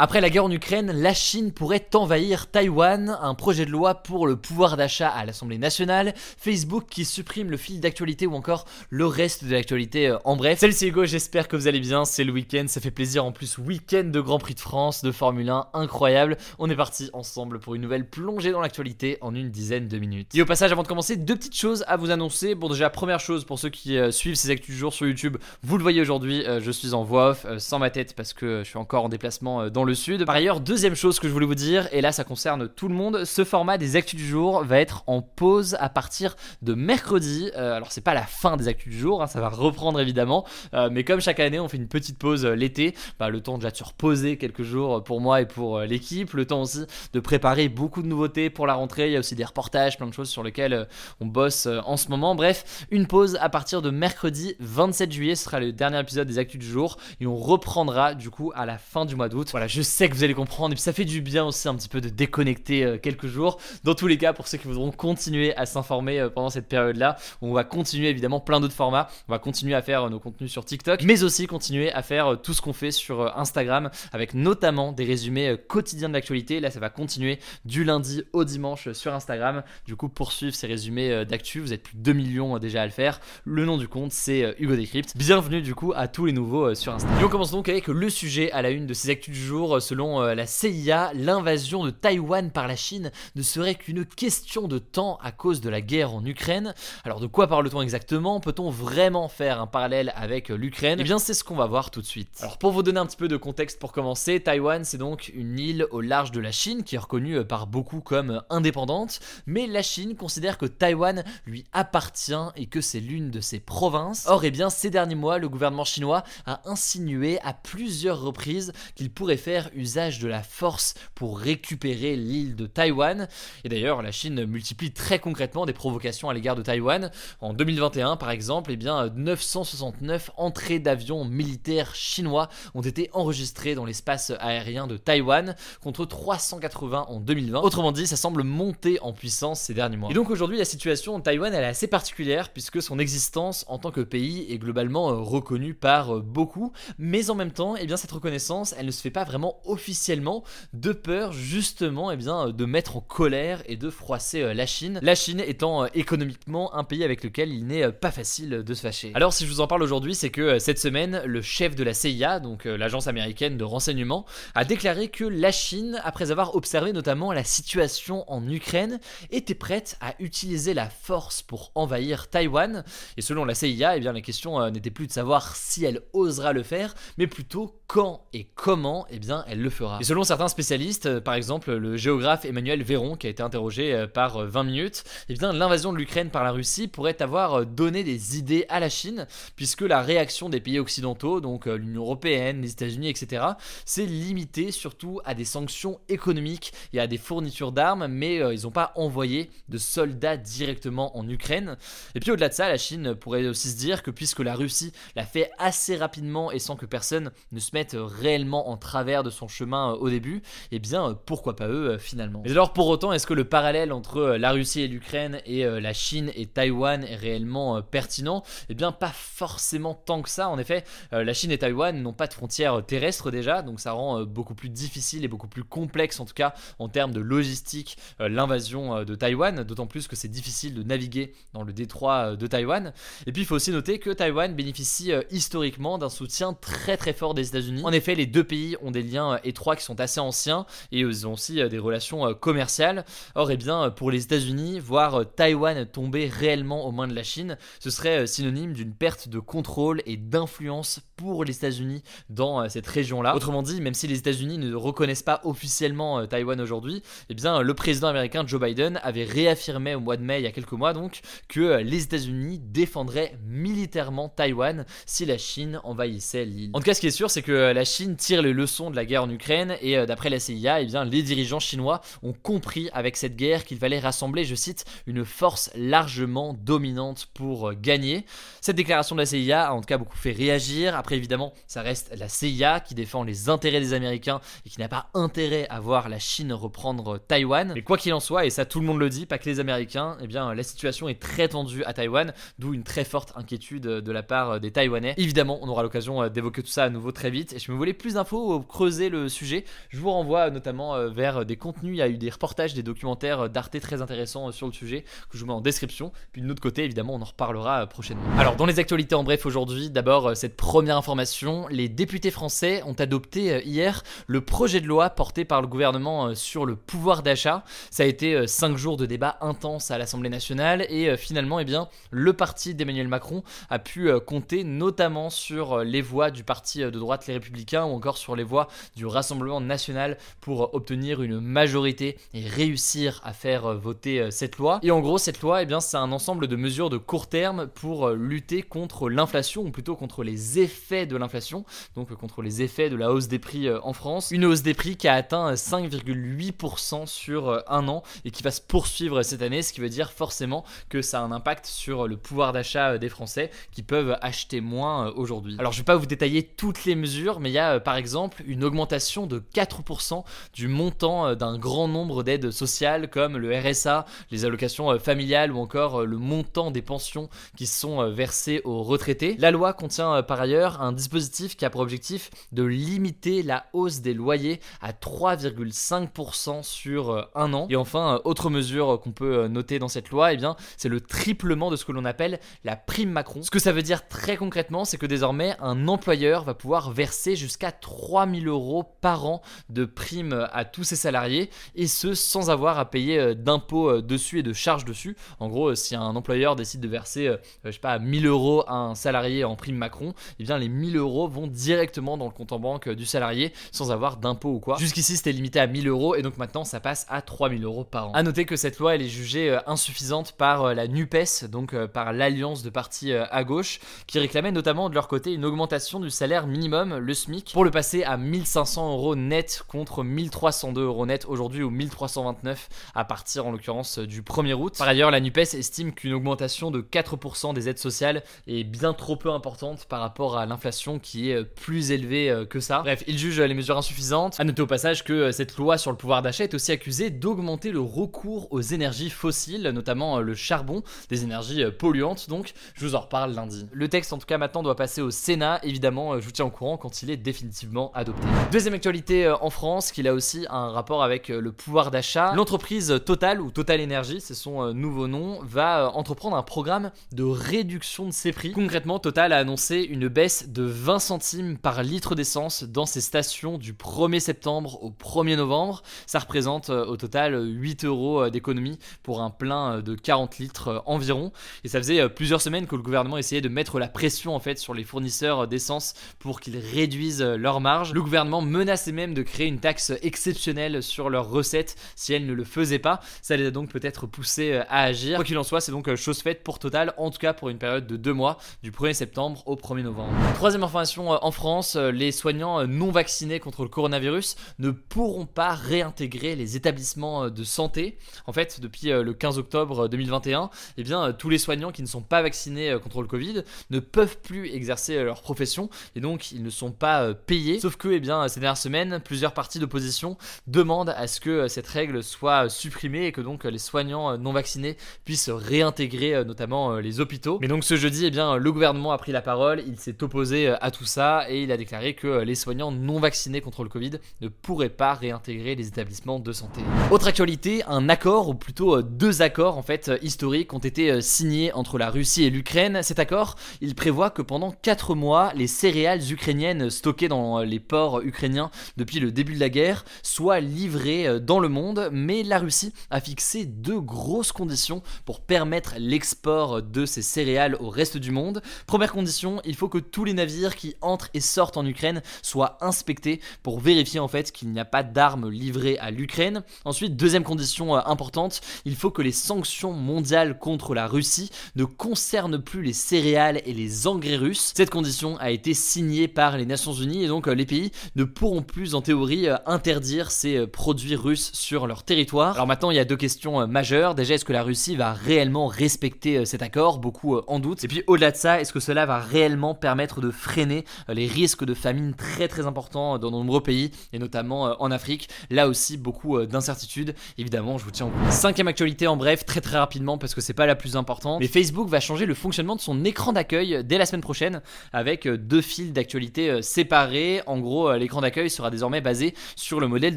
Après la guerre en Ukraine, la Chine pourrait envahir Taïwan, un projet de loi pour le pouvoir d'achat à l'Assemblée nationale, Facebook qui supprime le fil d'actualité ou encore le reste de l'actualité euh, en bref. Salut c'est Hugo, j'espère que vous allez bien, c'est le week-end, ça fait plaisir en plus, week-end de Grand Prix de France, de Formule 1, incroyable. On est parti ensemble pour une nouvelle plongée dans l'actualité en une dizaine de minutes. Et au passage, avant de commencer, deux petites choses à vous annoncer. Bon déjà, première chose, pour ceux qui euh, suivent ces actus du jour sur YouTube, vous le voyez aujourd'hui, euh, je suis en voix off, sans ma tête parce que je suis encore en déplacement dans le sud. Par ailleurs, deuxième chose que je voulais vous dire, et là ça concerne tout le monde, ce format des actus du jour va être en pause à partir de mercredi. Euh, alors c'est pas la fin des actus du jour, hein, ça va reprendre évidemment, Euh, mais comme chaque année on fait une petite pause euh, l'été, bah, le temps déjà de se reposer quelques jours pour moi et pour l'équipe, le temps aussi de préparer beaucoup de nouveautés pour la rentrée, il y a aussi des reportages, plein de choses sur lesquelles on bosse en ce moment. Bref, une pause à partir de mercredi 27 juillet, ce sera le dernier épisode des actus du jour et on reprendra du coup à la fin du mois d'août. Voilà, sais que vous allez comprendre et puis ça fait du bien aussi un petit peu de déconnecter euh, quelques jours. Dans tous les cas, pour ceux qui voudront continuer à s'informer euh, pendant cette période-là, on va continuer évidemment plein d'autres formats. On va continuer à faire euh, nos contenus sur TikTok, mais aussi continuer à faire tout ce qu'on fait sur Instagram avec notamment des résumés quotidiens de l'actualité. Là, ça va continuer du lundi au dimanche sur Instagram. Du coup, poursuivre ces résumés d'actu, vous êtes plus de 2 millions déjà à le faire. Le nom du compte, c'est Hugo Décrypte. Bienvenue du coup à tous les nouveaux sur Instagram. Et on commence donc avec le sujet à la une de ces actus du jour. Euh, Selon euh, la CIA, l'invasion de Taïwan par la Chine ne serait qu'une question de temps à cause de la guerre en Ukraine. Alors de quoi parle-t-on exactement? Peut-on vraiment faire un parallèle avec euh, l'Ukraine? Eh bien c'est ce qu'on va voir tout de suite. Alors pour vous donner un petit peu de contexte pour commencer, Taïwan c'est donc une île au large de la Chine qui est reconnue par beaucoup comme indépendante, mais la Chine considère que Taïwan lui appartient et que c'est l'une de ses provinces. Or eh bien ces derniers mois, le gouvernement chinois a insinué à plusieurs reprises qu'il pourrait faire usage de la force pour récupérer l'île de Taïwan. Et d'ailleurs, la Chine multiplie très concrètement des provocations à l'égard de Taïwan. En 2021, par exemple, eh bien, 969 entrées d'avions militaires chinois ont été enregistrées dans l'espace aérien de Taïwan, contre 380 en 2020. Autrement dit, ça semble monter en puissance ces derniers mois. Et donc aujourd'hui, la situation en Taïwan, elle est assez particulière, puisque son existence en tant que pays est globalement euh, reconnue par euh, beaucoup, mais en même temps, eh bien, cette reconnaissance, elle ne se fait pas vraiment officiellement, de peur justement eh bien, de mettre en colère et de froisser euh, la Chine. La Chine étant euh, économiquement un pays avec lequel il n'est euh, pas facile de se fâcher. Alors si je vous en parle aujourd'hui, c'est que cette semaine, le chef de la CIA, donc l'agence américaine de renseignement, a déclaré que la Chine, après avoir observé notamment la situation en Ukraine, était prête à utiliser la force pour envahir Taïwan. Et selon la CIA, eh bien, la question n'était plus de savoir si elle osera le faire, mais plutôt quand et comment eh bien, elle le fera. Et selon certains spécialistes, euh, par exemple le géographe Emmanuel Véron, qui a été interrogé euh, par euh, 20 minutes, eh l'invasion de l'Ukraine par la Russie pourrait avoir euh, donné des idées à la Chine, puisque la réaction des pays occidentaux, donc euh, l'Union Européenne, les États-Unis, etc., s'est limitée surtout à des sanctions économiques et à des fournitures d'armes, mais euh, ils n'ont pas envoyé de soldats directement en Ukraine. Et puis au-delà de ça, la Chine pourrait aussi se dire que puisque la Russie l'a fait assez rapidement et sans que personne ne se mette réellement en travers de son chemin euh, au début, eh bien euh, pourquoi pas eux euh, finalement. Mais alors pour autant, est-ce que le parallèle entre la Russie et l'Ukraine et la Chine et Taïwan est réellement pertinent? Eh bien pas forcément tant que ça. En effet, la Chine et Taïwan n'ont pas de frontières terrestres déjà, donc ça rend beaucoup plus difficile et beaucoup plus complexe en tout cas en termes de logistique l'invasion de Taïwan, d'autant plus que c'est difficile de naviguer dans le détroit de Taïwan. Et puis il faut aussi noter que Taïwan bénéficie historiquement d'un soutien très très fort des États-Unis. En effet, les deux pays ont des liens étroits qui sont assez anciens et ils ont aussi des relations commerciales. Or, eh bien, pour les États-Unis, voir Taïwan tomber réellement aux mains de la Chine, ce serait synonyme d'une perte de contrôle et d'influence pour les États-Unis dans cette région-là. Autrement dit, même si les États-Unis ne reconnaissent pas officiellement Taïwan aujourd'hui, eh bien, le président américain Joe Biden avait réaffirmé au mois de mai, il y a quelques mois donc, que les États-Unis défendraient militairement Taïwan si la Chine envahissait l'île. En tout cas, ce qui est sûr, c'est que la Chine tire les leçons de la guerre en Ukraine et euh, d'après la CIA, eh bien, les dirigeants chinois ont compris avec cette guerre qu'il fallait rassembler, je cite, une force largement dominante pour euh, gagner. Cette déclaration de la CIA a en tout cas beaucoup fait réagir. Après, évidemment, ça reste la CIA qui défend les intérêts des Américains et qui n'a pas intérêt à voir la Chine reprendre Taïwan. Mais quoi qu'il en soit, et ça tout le monde le dit, pas que les Américains, eh bien, la situation est très tendue à Taïwan, d'où une très forte inquiétude de la part des Taïwanais. Évidemment, on aura l'occasion euh, d'évoquer tout ça à nouveau très vite. Et je me voulais plus d'infos, le sujet. Je vous renvoie notamment euh, vers des contenus. Il y a eu des reportages, des documentaires d'Arte très intéressants euh, sur le sujet que je vous mets en description. Puis de l'autre côté, évidemment, on en reparlera prochainement. Alors, dans les actualités en bref aujourd'hui, d'abord cette première information les députés français ont adopté hier le projet de loi porté par le gouvernement sur le pouvoir d'achat. Ça a été 5 jours de débat intense à l'Assemblée nationale et finalement, eh bien, le parti d'Emmanuel Macron a pu compter notamment sur les voix du parti de droite Les Républicains ou encore sur les voix du Rassemblement national pour obtenir une majorité et réussir à faire voter cette loi. Et en gros, cette loi, eh bien, c'est un ensemble de mesures de court terme pour lutter contre l'inflation ou plutôt contre les effets de l'inflation, donc contre les effets de la hausse des prix en France. Une hausse des prix qui a atteint 5,8% sur un an et qui va se poursuivre cette année, ce qui veut dire forcément que ça a un impact sur le pouvoir d'achat des Français qui peuvent acheter moins aujourd'hui. Alors je vais pas vous détailler toutes les mesures, mais il y a euh, par exemple une augmentation de 4% du montant euh, d'un grand nombre d'aides sociales comme le RSA, les allocations euh, familiales ou encore le montant des pensions qui sont versées aux retraités. La loi contient par ailleurs un dispositif qui a pour objectif de limiter la hausse des loyers à 3,5% sur un an. Et enfin, autre mesure qu'on peut noter dans cette loi, eh bien, c'est le triplement de ce que l'on appelle la prime Macron. Ce que ça veut dire très concrètement, c'est que désormais un employeur va pouvoir verser jusqu'à 3000 euros par an de prime à tous ses salariés et ce sans avoir à payer euh, d'impôts euh, dessus et de charges dessus. En gros, euh, si un employeur décide de verser, je sais pas, 1000 euros à un salarié en prime Macron, eh bien les 1000 euros vont directement dans le compte en banque du salarié sans avoir d'impôts ou quoi. Jusqu'ici, c'était limité à 1000 euros et donc maintenant ça passe à 3000 euros par an. A noter que cette loi elle est jugée insuffisante par la NUPES, donc par l'alliance de partis à gauche, qui réclamait notamment de leur côté une augmentation du salaire minimum, le SMIC, pour le passer à 1500 euros net contre 1302 euros net aujourd'hui ou 1329 à partir en l'occurrence du 1er août. Par ailleurs, la NUPES estime qu'une augmentation de 4% des aides sociales est bien trop peu importante par rapport à l'inflation qui est plus élevée euh, que ça. Bref, il juge les mesures insuffisantes. À noter au passage que euh, cette loi sur le pouvoir d'achat est aussi accusée d'augmenter le recours aux énergies fossiles, notamment euh, le charbon, des énergies polluantes donc. Je vous en reparle lundi. Le texte en tout cas maintenant doit passer au Sénat, évidemment, je vous tiens au courant quand il est définitivement adopté. Deuxième actualité euh, en France, qui a aussi un rapport avec euh, le pouvoir d'achat. L'entreprise Total, ou Total Energy, c'est son euh, nouveau nom, va entreprendre un programme de réduction de ses prix. Concrètement, Total a annoncé une baisse de 20 centimes par litre d'essence dans ses stations du 1er septembre au 1er novembre. Ça représente au total 8 euros d'économie pour un plein de 40 litres environ. Et ça faisait plusieurs semaines que le gouvernement essayait de mettre la pression en fait sur les fournisseurs d'essence pour qu'ils réduisent leurs marges. Menaçait même de créer une taxe exceptionnelle sur leurs recettes si elles ne le faisaient pas. Ça les a donc peut-être poussés euh, à agir. Quoi qu'il en soit, c'est donc euh, chose faite pour Total, en tout cas pour une période de deux mois, du 1er septembre au 1er novembre. Troisième information euh, en France, les soignants non vaccinés contre le coronavirus ne pourront pas réintégrer les établissements de santé. En fait, depuis le 15 octobre 2021, eh bien, tous les soignants qui ne sont pas vaccinés contre le Covid ne peuvent plus exercer leur profession et donc ils ne sont pas payés. Sauf que, eh bien, ces dernières semaines, plusieurs partis d'opposition demandent à ce que euh, cette règle soit euh, supprimée et que donc les soignants non vaccinés puissent réintégrer notamment les hôpitaux. Mais donc ce jeudi, eh bien, le gouvernement a pris la parole, il s'est opposé à tout ça et il a déclaré que les soignants non vaccinés contre le Covid ne pourraient pas réintégrer les établissements de santé. Autre actualité, un accord, ou plutôt deux accords en fait historiques ont été signés entre la Russie et l'Ukraine. Cet accord, il prévoit que pendant 4 mois, les céréales ukrainiennes stockées dans les ports territoire ukrainien depuis le début de la guerre soient livrés dans le monde, mais la Russie a fixé deux grosses conditions pour permettre l'export de ces céréales au reste du monde. Première condition, il faut que tous les navires qui entrent et sortent en Ukraine soient inspectés pour vérifier en fait qu'il n'y a pas d'armes livrées à l'Ukraine. Ensuite, deuxième condition euh, importante, il faut que les sanctions mondiales contre la Russie ne concernent plus les céréales et les engrais russes. Cette condition a été signée par les Nations Unies et donc euh, les pays ne pourront plus en théorie euh, interdire ces produits russes sur leur territoire. Alors maintenant, il y a deux questions majeures. Déjà, est-ce que la Russie va réellement respecter cet accord? Beaucoup en doutent. Et puis au-delà de ça, est-ce que cela va réellement permettre de freiner les risques de famine très très importants dans de nombreux pays et notamment en Afrique? Là aussi, beaucoup d'incertitudes. Évidemment, je vous tiens au courant. Cinquième actualité en bref, très très rapidement parce que c'est pas la plus importante. Mais Facebook va changer le fonctionnement de son écran d'accueil dès la semaine prochaine avec deux fils d'actualité séparés. En gros, l'écran d'accueil sera désormais basé sur le modèle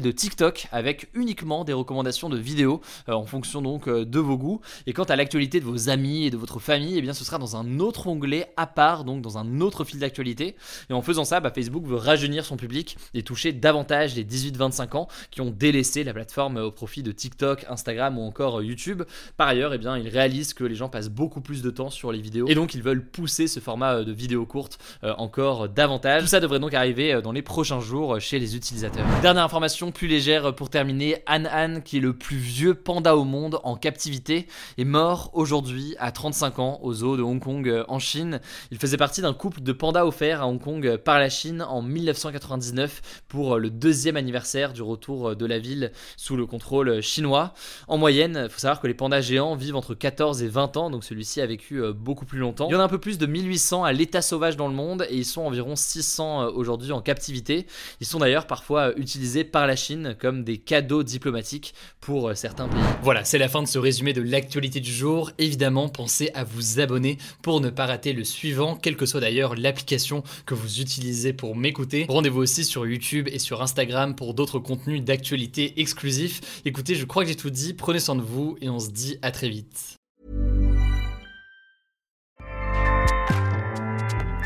de TikTok avec uniquement des recommandations de vidéos en fonction donc de vos goûts. Et quant à l'actualité de vos amis et de votre famille, eh bien ce sera dans un autre onglet à part, donc dans un autre fil d'actualité. Et en faisant ça, bah, Facebook veut rajeunir son public et toucher davantage les 18-25 ans qui ont délaissé la plateforme au profit de TikTok, Instagram ou encore YouTube. Par ailleurs, eh bien, ils réalisent que les gens passent beaucoup plus de temps sur les vidéos et donc ils veulent pousser ce format euh, de vidéos courtes euh, encore davantage. Tout ça devrait donc arriver euh, dans les prochains jours chez les utilisateurs. Dernière information plus légère pour terminer, Han Han, qui est le plus vieux panda au monde en captivité, est mort aujourd'hui à 35 ans au zoo de Hong Kong en Chine. Il faisait partie d'un couple de pandas offerts à Hong Kong par la Chine en 1999 pour le deuxième anniversaire du retour de la ville sous le contrôle chinois. En moyenne, il faut savoir que les pandas géants vivent entre 14 et 20 ans, donc celui-ci a vécu euh, beaucoup plus longtemps. Il y en a un peu plus de 1800 à l'état sauvage dans le monde et ils sont environ 600 euh, aujourd'hui en captivité. Ils sont d'ailleurs parfois euh, utilisés par la Chine comme des cadeaux diplomatiques pour certains pays. Voilà, c'est la fin de ce résumé de l'actualité du jour. Évidemment, pensez à vous abonner pour ne pas rater le suivant, quelle que soit d'ailleurs l'application que vous utilisez pour m'écouter. Rendez-vous aussi sur YouTube et sur Instagram pour d'autres contenus d'actualité exclusifs. Écoutez, je crois que j'ai tout dit. Prenez soin de vous et on se dit à très vite.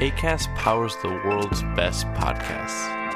ACAST powers the world's best podcasts.